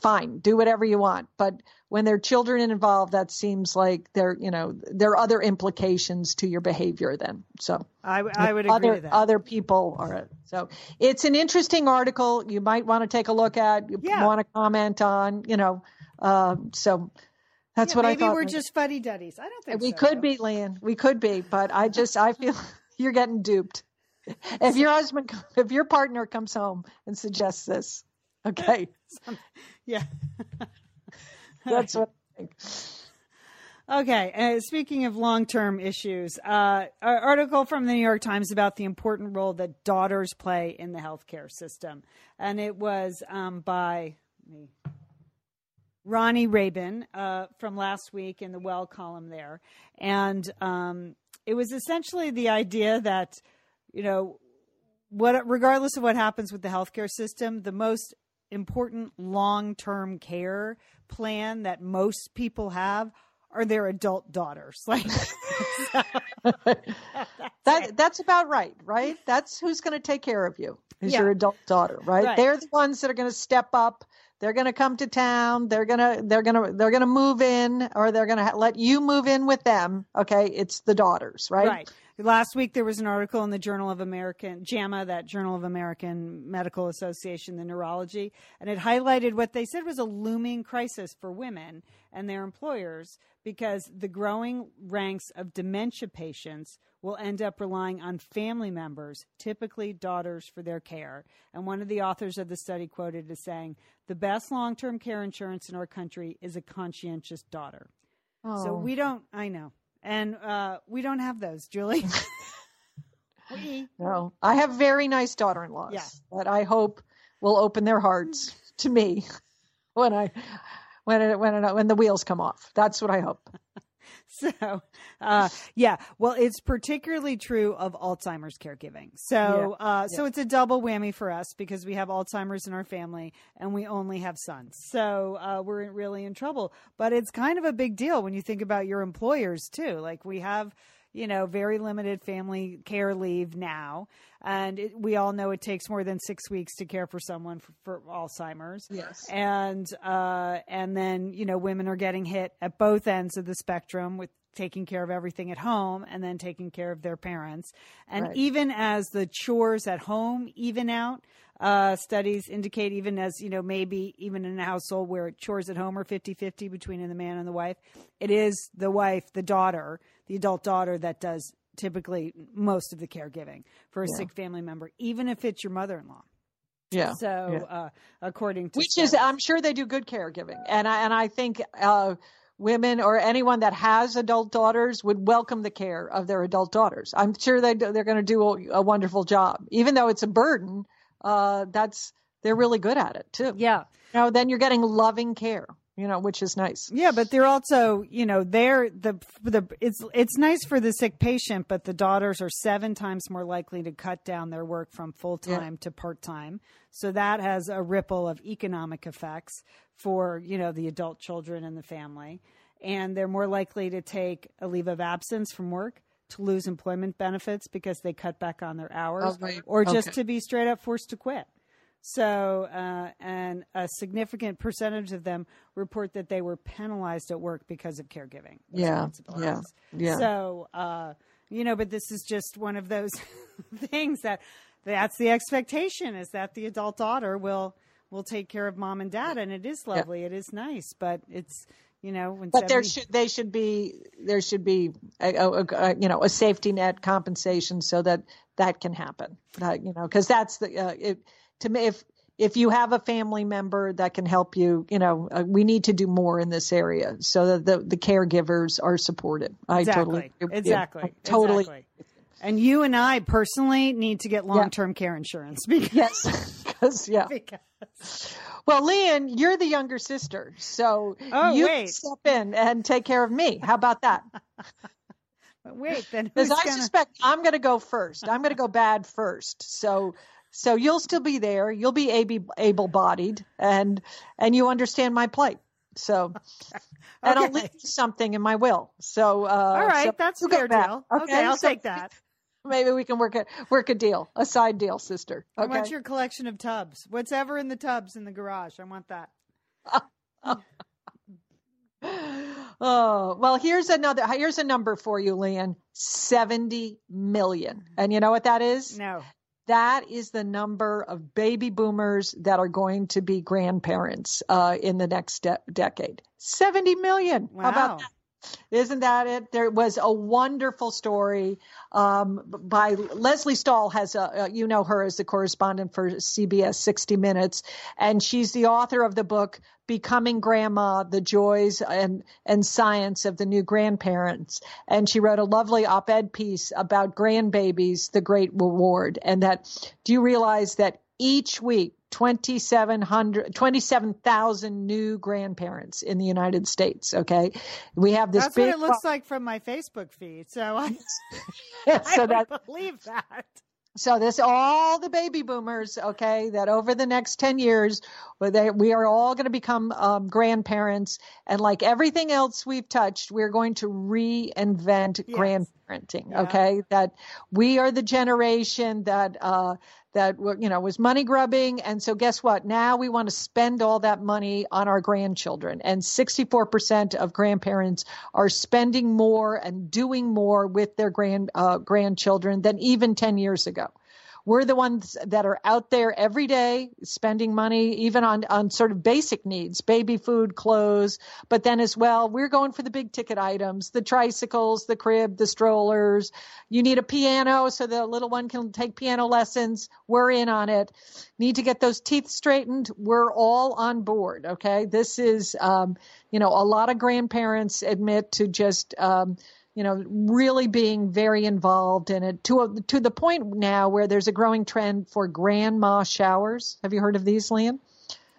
fine, do whatever you want. But when there are children involved, that seems like there, you know, there are other implications to your behavior then. So I, I would other, agree that. Other people are. So it's an interesting article. You might want to take a look at, you yeah. want to comment on, you know, uh, so that's yeah, what I thought. Maybe we're just fuddy duddies. I don't think we so. could be, Lian. We could be, but I just, I feel you're getting duped if your husband, if your partner comes home and suggests this, okay, yeah, that's what I think. Okay, uh, speaking of long term issues, uh, an article from the New York Times about the important role that daughters play in the healthcare system. And it was um, by me, Roni Rabin uh, from last week in the Well column there. And um, it was essentially the idea that you know, what regardless of what happens with the healthcare system, the most important long-term care plan that most people have are their adult daughters. Like so, that that's about right, right? That's who's going to take care of you. Is yeah. your adult daughter, right? right? They're the ones that are going to step up. They're going to come to town. They're going to they're going to they're going to move in or they're going to let you move in with them. Okay? It's the daughters, right? Right. Last week there was an article in the Journal of American JAMA, that Journal of American Medical Association, the neurology, and it highlighted what they said was a looming crisis for women and their employers because the growing ranks of dementia patients will end up relying on family members, typically daughters, for their care. And one of the authors of the study quoted as saying, The best long term care insurance in our country is a conscientious daughter. Oh. So we don't, I know. And uh, we don't have those, Julie. we, no, I have very nice daughter in laws yeah. that I hope will open their hearts to me when I when it, when it, when the wheels come off. That's what I hope. so, uh, yeah, well, it's particularly true of Alzheimer's caregiving. So, yeah. uh, so it's a double whammy for us because we have Alzheimer's in our family and we only have sons. So, uh, we're really in trouble. But it's kind of a big deal when you think about your employers too. Like we have you know, very limited family care leave now. And it, we all know it takes more than six weeks to care for someone for, for Alzheimer's. Yes. And, uh, and then, you know, women are getting hit at both ends of the spectrum with taking care of everything at home and then taking care of their parents. And right. even as the chores at home even out, uh, studies indicate even as you know maybe even in a household where chores at home are 50-50 between the man and the wife it is the wife the daughter the adult daughter that does typically most of the caregiving for a yeah. sick family member even if it's your mother-in-law yeah. So, yeah. Uh, according to which studies. is, I'm sure they do good caregiving, and I and I think uh, women or anyone that has adult daughters would welcome the care of their adult daughters. I'm sure they they're going to do a, a, wonderful job, even though it's a burden uh, that's they're really good at it too. Yeah. You know, then you're getting loving care you know, which is nice. Yeah, but they're also, you know, they're the the it's it's nice for the sick patient, but the daughters are seven times more likely to cut down their work from full time yeah. to part time. So that has a ripple of economic effects for you know the adult children and the family, and they're more likely to take a leave of absence from work to lose employment benefits because they cut back on their hours, oh, or just okay. to be straight up forced to quit. So, uh, and a significant percentage of them report that they were penalized at work because of caregiving. Yeah, yeah, yeah. So, uh, you know, but this is just one of those things that that's the expectation is that the adult daughter will will take care of mom and dad, and it is lovely, yeah. it is nice, but it's you know but 70... there should they should be there should be a, a, a, you know a safety net compensation so that that can happen uh, you know because that's the uh, it, to me if if you have a family member that can help you you know uh, we need to do more in this area so that the the caregivers are supported i exactly. totally exactly totally exactly. and you and i personally need to get long-term yeah. care insurance because yes because yeah because well, Lian, you're the younger sister, so oh, you wait. step in and take care of me. How about that? wait, then because I gonna... suspect I'm going to go first. I'm going to go bad first. So, so you'll still be there. You'll be able-bodied, and and you understand my plight. So, okay. and I'll leave something in my will. So, uh, all right, so that's fair deal. Okay, okay I'll so, take that. Maybe we can work a work a deal, a side deal, sister. Okay? I want your collection of tubs. What's ever in the tubs in the garage. I want that. oh well, here's another. Here's a number for you, Lian. Seventy million. And you know what that is? No. That is the number of baby boomers that are going to be grandparents uh, in the next de- decade. 70 million. Wow. How about that? Isn't that it? There was a wonderful story um, by Lesley Stahl. Has a, uh, you know her as the correspondent for CBS 60 Minutes, and she's the author of the book "Becoming Grandma: The Joys and and Science of the New Grandparents." And she wrote a lovely op-ed piece about grandbabies, the great reward, and that. Do you realize that each week 2700 27,000 new grandparents in the United States okay we have this That's big what it looks like from my Facebook feed so I, so I that, believe that so this all the baby boomers, okay, that over the next 10 years, they, we are all going to become um, grandparents. And like everything else we've touched, we're going to reinvent yes. Grandparenting, yeah. okay? That we are the generation that, uh, that you know was money grubbing and so guess what now we want to spend all that money on our grandchildren and 64% of grandparents are spending more and doing more with their grand uh, grandchildren than even 10 years ago we're the ones that are out there every day spending money, even on, on sort of basic needs, baby food, clothes. But then as well, we're going for the big ticket items, the tricycles, the crib, the strollers. You need a piano so the little one can take piano lessons. We're in on it. Need to get those teeth straightened. We're all on board. Okay. This is, um, you know, a lot of grandparents admit to just, um, you know, really being very involved in it to a, to the point now where there's a growing trend for grandma showers. Have you heard of these, Lian?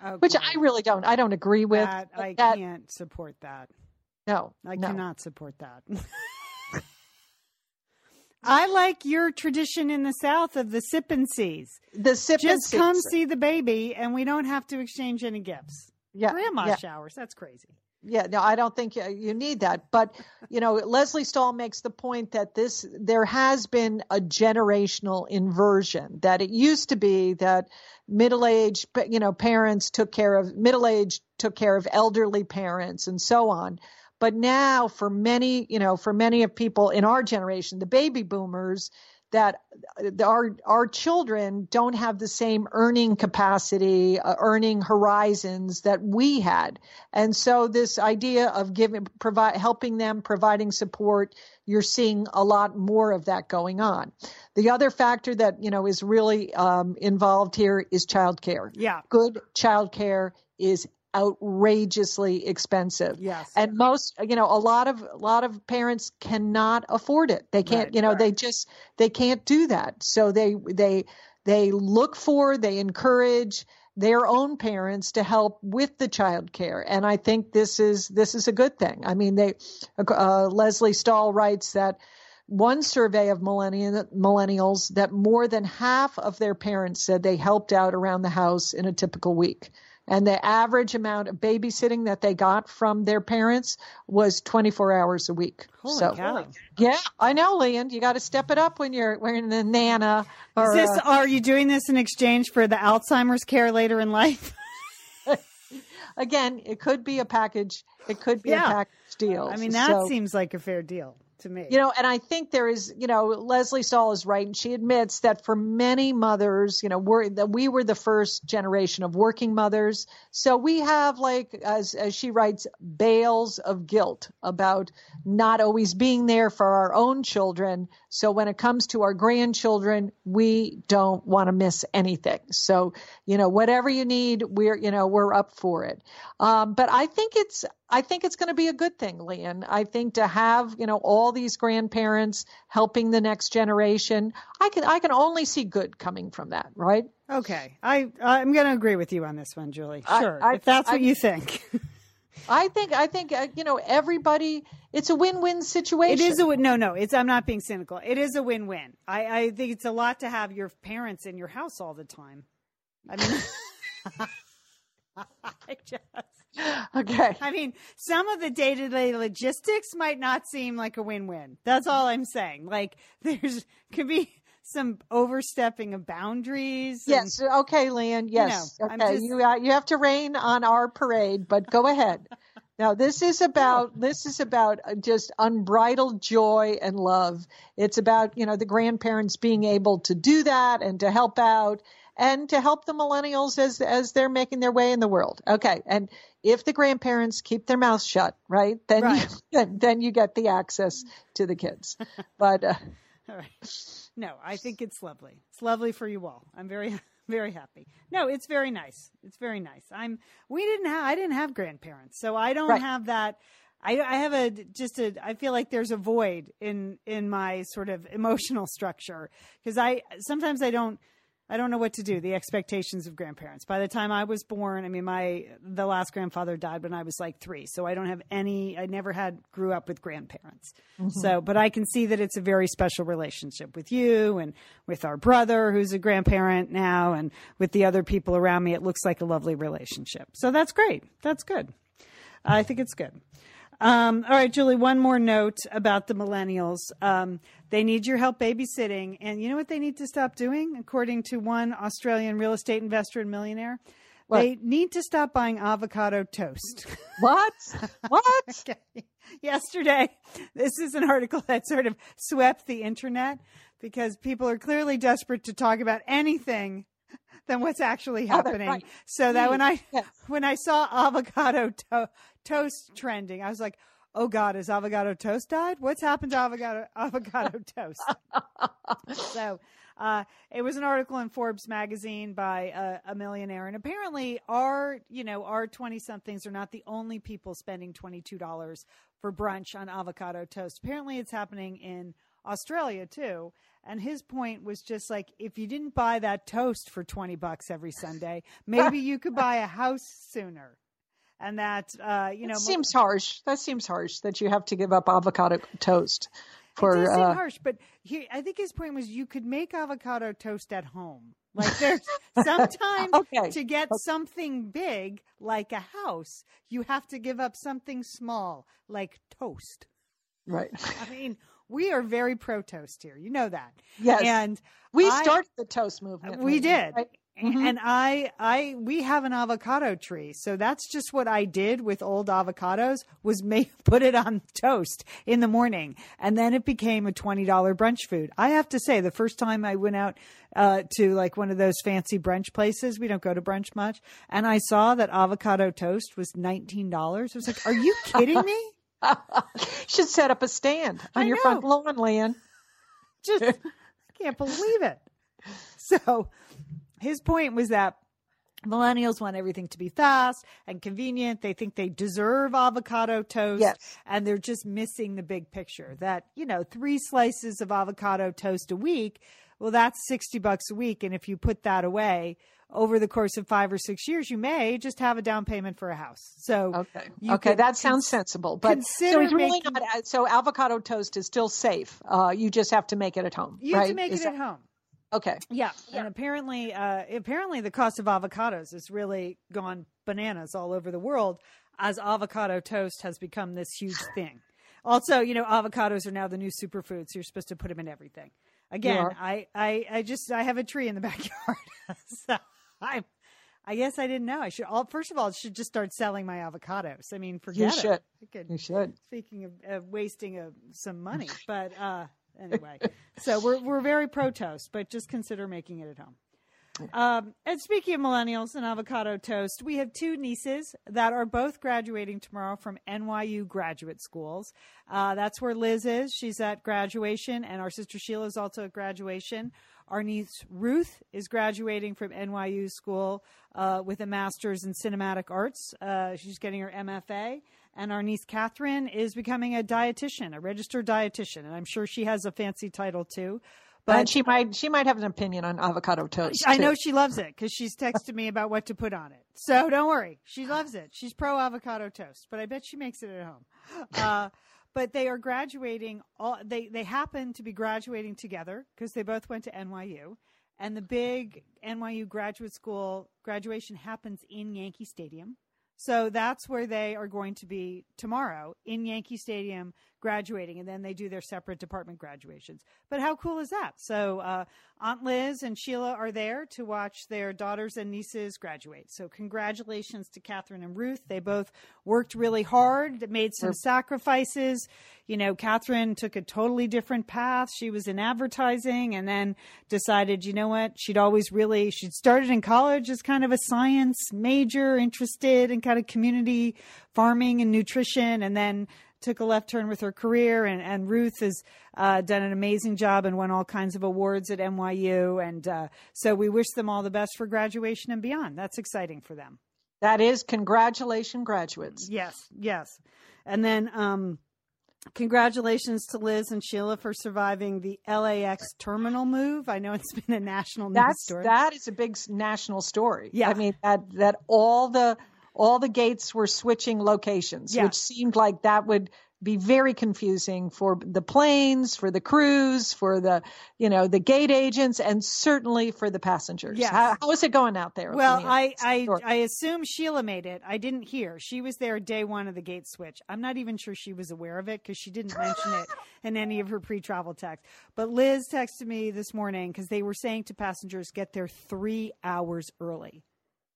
Oh, Which I really don't. I don't agree with. That, I that, can't support that. No, I no. cannot support that. I like your tradition in the South of the sip and sees. The sip Just come see the baby, and we don't have to exchange any gifts. Yeah, grandma yeah. showers. That's crazy yeah no i don't think uh, you need that but you know lesley stahl makes the point that this there has been a generational inversion that it used to be that middle-aged you know parents took care of middle-aged took care of elderly parents and so on. But now for many you know for many of people in our generation the baby boomers that our our children don't have the same earning capacity, uh, earning horizons that we had, and so this idea of giving, provide, helping them, providing support, you're seeing a lot more of that going on. The other factor that you know is really um, involved here is childcare. Yeah, good childcare is outrageously expensive. Yes. And most, you know, a lot of a lot of parents cannot afford it. They can't, right, you know, right. they just they can't do that. So they they they look for, they encourage their own parents to help with the child care and i think this is this is a good thing i mean they uh, lesley stahl writes that one survey of millennials that more than half of their parents said they helped out around the house in a typical week and the average amount of babysitting that they got from their parents was 24 hours a week. Holy so, cow. yeah, I know, Lian. You got to step it up when you're wearing the nana. Or, Is this? Uh, are you doing this in exchange for the Alzheimer's care later in life? again, it could be a package. It could be yeah. a package deal. I mean, that so, seems like a fair deal to me. You know, and I think there is, you know, Lesley Stahl is right, and she admits that for many mothers, you know, we're that we were the first generation of working mothers, so we have like, as as she writes, bales of guilt about not always being there for our own children. So when it comes to our grandchildren, we don't want to miss anything. So you know, whatever you need, we're you know we're up for it. Um, but I think it's I think it's going to be a good thing, Lian. I think to have, you know, all these grandparents helping the next generation, I can I can only see good coming from that, right? Okay. I I'm going to agree with you on this one, Julie. Sure. I, I, if that's what I, you think. I think I think uh, you know everybody it's a win-win situation. It is a win. No, no, it's I'm not being cynical. It is a win-win. I I think it's a lot to have your parents in your house all the time. I mean I just okay. I mean, some of the day to day logistics might not seem like a win win. That's all I'm saying. Like, there's could be some overstepping of boundaries. And, yes. Okay, Lian. Yes. You know, okay. Just... You, uh, you have to rain on our parade, but go ahead. Now this is about this is about uh, just unbridled joy and love. It's about you know the grandparents being able to do that and to help out and to help the millennials as as they're making their way in the world. Okay, and if the grandparents keep their mouths shut, right, then right. You, then, then you get the access to the kids. But uh, all right, no, I think it's lovely. It's lovely for you all. I'm very very happy. No, it's very nice. It's very nice. I'm. We didn't have. I didn't have grandparents, so I don't right. have that. I, I have a just a. I feel like there's a void in in my sort of emotional structure because I sometimes I don't I don't know what to do. The expectations of grandparents. By the time I was born, I mean, my the last grandfather died when I was like three, so I don't have any. I never had grew up with grandparents. Mm-hmm. So, but I can see that it's a very special relationship with you and with our brother, who's a grandparent now, and with the other people around me. It looks like a lovely relationship. So that's great. That's good. I think it's good. Um, all right, Julie, one more note about the millennials. Um, they need your help babysitting. And you know what they need to stop doing, according to one Australian real estate investor and millionaire? What? They need to stop buying avocado toast. What? What? okay. Yesterday, this is an article that sort of swept the internet because people are clearly desperate to talk about anything than what's actually happening. Oh, right. So that when I yes. when I saw avocado to- toast trending, I was like, "Oh God, has avocado toast died? What's happened to avocado avocado toast?" so uh, it was an article in Forbes magazine by a, a millionaire, and apparently, our you know our twenty somethings are not the only people spending twenty two dollars for brunch on avocado toast. Apparently, it's happening in Australia too. And his point was just like, if you didn't buy that toast for 20 bucks every Sunday, maybe you could buy a house sooner. And that, uh, you know, that seems harsh. That seems harsh that you have to give up avocado toast for. It does seem uh, harsh, but he, I think his point was you could make avocado toast at home. Like there's sometimes okay. to get okay. something big like a house, you have to give up something small like toast. Right. I mean, we are very pro toast here. You know that. Yes. And we I, started the toast movement. We did. Right? Mm-hmm. And I, I, we have an avocado tree, so that's just what I did with old avocados was make put it on toast in the morning, and then it became a twenty dollar brunch food. I have to say, the first time I went out uh, to like one of those fancy brunch places, we don't go to brunch much, and I saw that avocado toast was nineteen dollars. I was like, "Are you kidding me?" Should set up a stand on I your know. front lawn, Lian. Just I can't believe it. So his point was that millennials want everything to be fast and convenient. They think they deserve avocado toast. Yes. And they're just missing the big picture that, you know, three slices of avocado toast a week, well, that's 60 bucks a week. And if you put that away, over the course of five or six years, you may just have a down payment for a house. So okay, okay, that sounds sensible. But so it's really making, not. So avocado toast is still safe. Uh, you just have to make it at home. You right? have to make is it that, at home. Okay. Yeah. yeah. And apparently, uh, apparently the cost of avocados has really gone bananas all over the world as avocado toast has become this huge thing. Also, you know, avocados are now the new superfoods. So you're supposed to put them in everything. Again, I, I, I just I have a tree in the backyard. so I, I guess I didn't know. I should. All, first of all, I should just start selling my avocados. I mean, forget you should. it. Could, you should. Speaking of, of wasting a, some money, but uh, anyway, so we're we're very pro toast, but just consider making it at home. Um, and speaking of millennials and avocado toast, we have two nieces that are both graduating tomorrow from NYU graduate schools. Uh, that's where Liz is. She's at graduation, and our sister Sheila is also at graduation. Our niece Ruth is graduating from NYU school uh, with a master's in cinematic arts. Uh, she's getting her MFA. And our niece Catherine is becoming a dietitian, a registered dietitian. And I'm sure she has a fancy title too. But and she might she might have an opinion on avocado toast. I know she loves it because she's texted me about what to put on it. So don't worry, she loves it. She's pro avocado toast, but I bet she makes it at home. Uh, but they are graduating. All they they happen to be graduating together because they both went to NYU, and the big NYU graduate school graduation happens in Yankee Stadium. So that's where they are going to be tomorrow in Yankee Stadium graduating, and then they do their separate department graduations. But how cool is that? So uh, Aunt Liz and Sheila are there to watch their daughters and nieces graduate. So congratulations to Catherine and Ruth. They both worked really hard, made some sacrifices. You know, Catherine took a totally different path. She was in advertising and then decided, you know what, she'd always really, she'd started in college as kind of a science major, interested in kind of community farming and nutrition, and then took a left turn with her career, and, and Ruth has uh, done an amazing job and won all kinds of awards at NYU. And uh, so we wish them all the best for graduation and beyond. That's exciting for them. That is congratulations, graduates. Yes, yes. And then um, congratulations to Liz and Sheila for surviving the LAX terminal move. I know it's been a national news That's, story. That is a big national story. Yeah. I mean that that all the all the gates were switching locations, yeah. which seemed like that would be very confusing for the planes, for the crews, for the, you know, the gate agents, and certainly for the passengers. Yeah, How, how is it going out there? Well, Lian? I, I. I assume Sheila made it. I didn't hear. She was there day one of the gate switch. I'm not even sure she was aware of it because she didn't mention it in any of her pre-travel texts. But Liz texted me this morning because they were saying to passengers get there three hours early,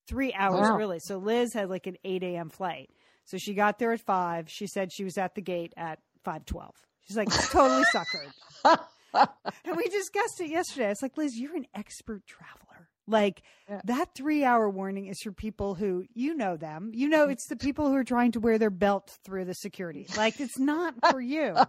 three hours Wow. early. So Liz had like an 8 a.m. flight. So she got there at five. She said she was at the gate at 5:12. She's like totally suckered. And we discussed it yesterday. It's like, Liz, you're an expert traveler. Like Yeah. that three hour warning is for people who you know them. You know, it's the people who are trying to wear their belt through the security. Like it's not for you.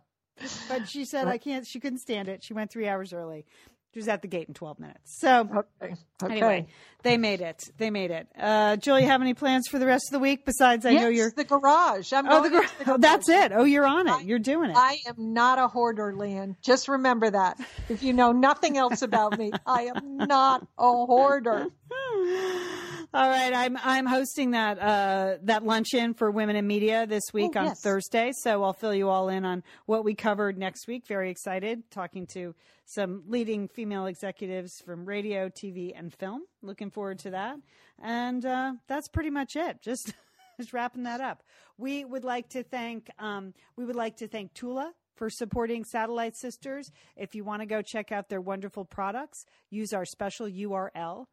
But she said I can't she couldn't stand it. She went three hours early. She was at the gate in twelve minutes. So okay. Okay. anyway, they made it. They made it. Uh Julie, you have any plans for the rest of the week besides I yes, know you're the garage. I'm Oh, the, gar- the oh, that's it. Oh, you're on I- it. You're doing it. I am not a hoarder, Lian. Just remember that. If you know nothing else about me, I am not a hoarder. All right, I'm I'm hosting that uh, that luncheon for women in media this week Oh, on yes. Thursday, so I'll fill you all in on what we covered next week. Very excited, talking to some leading female executives from radio, TV, and film. Looking forward to that, and uh, that's pretty much it. Just just wrapping that up. We would like to thank um, we would like to thank Tula for supporting Satellite Sisters. If you want to go check out their wonderful products, use our special URL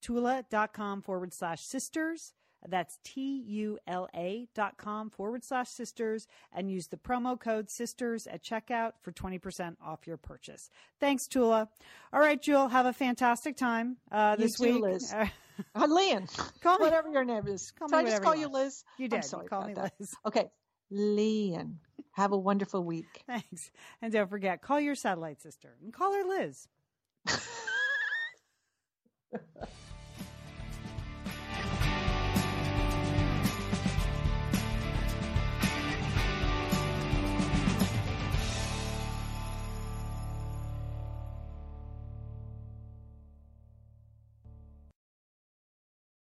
tula.com forward slash sisters. That's T U L A dot com forward slash sisters and use the promo code sisters at checkout for 20% off your purchase. Thanks, Tula. All right, Jewel, have a fantastic time uh, You this too, week. Liz. Uh, Lian, Call me- whatever your name is. Call Did me I just call you you. Liz? you did. I'm sorry you call about me that. Liz. Okay, Lian, have a wonderful week. Thanks. And don't forget, call your satellite sister and call her Liz.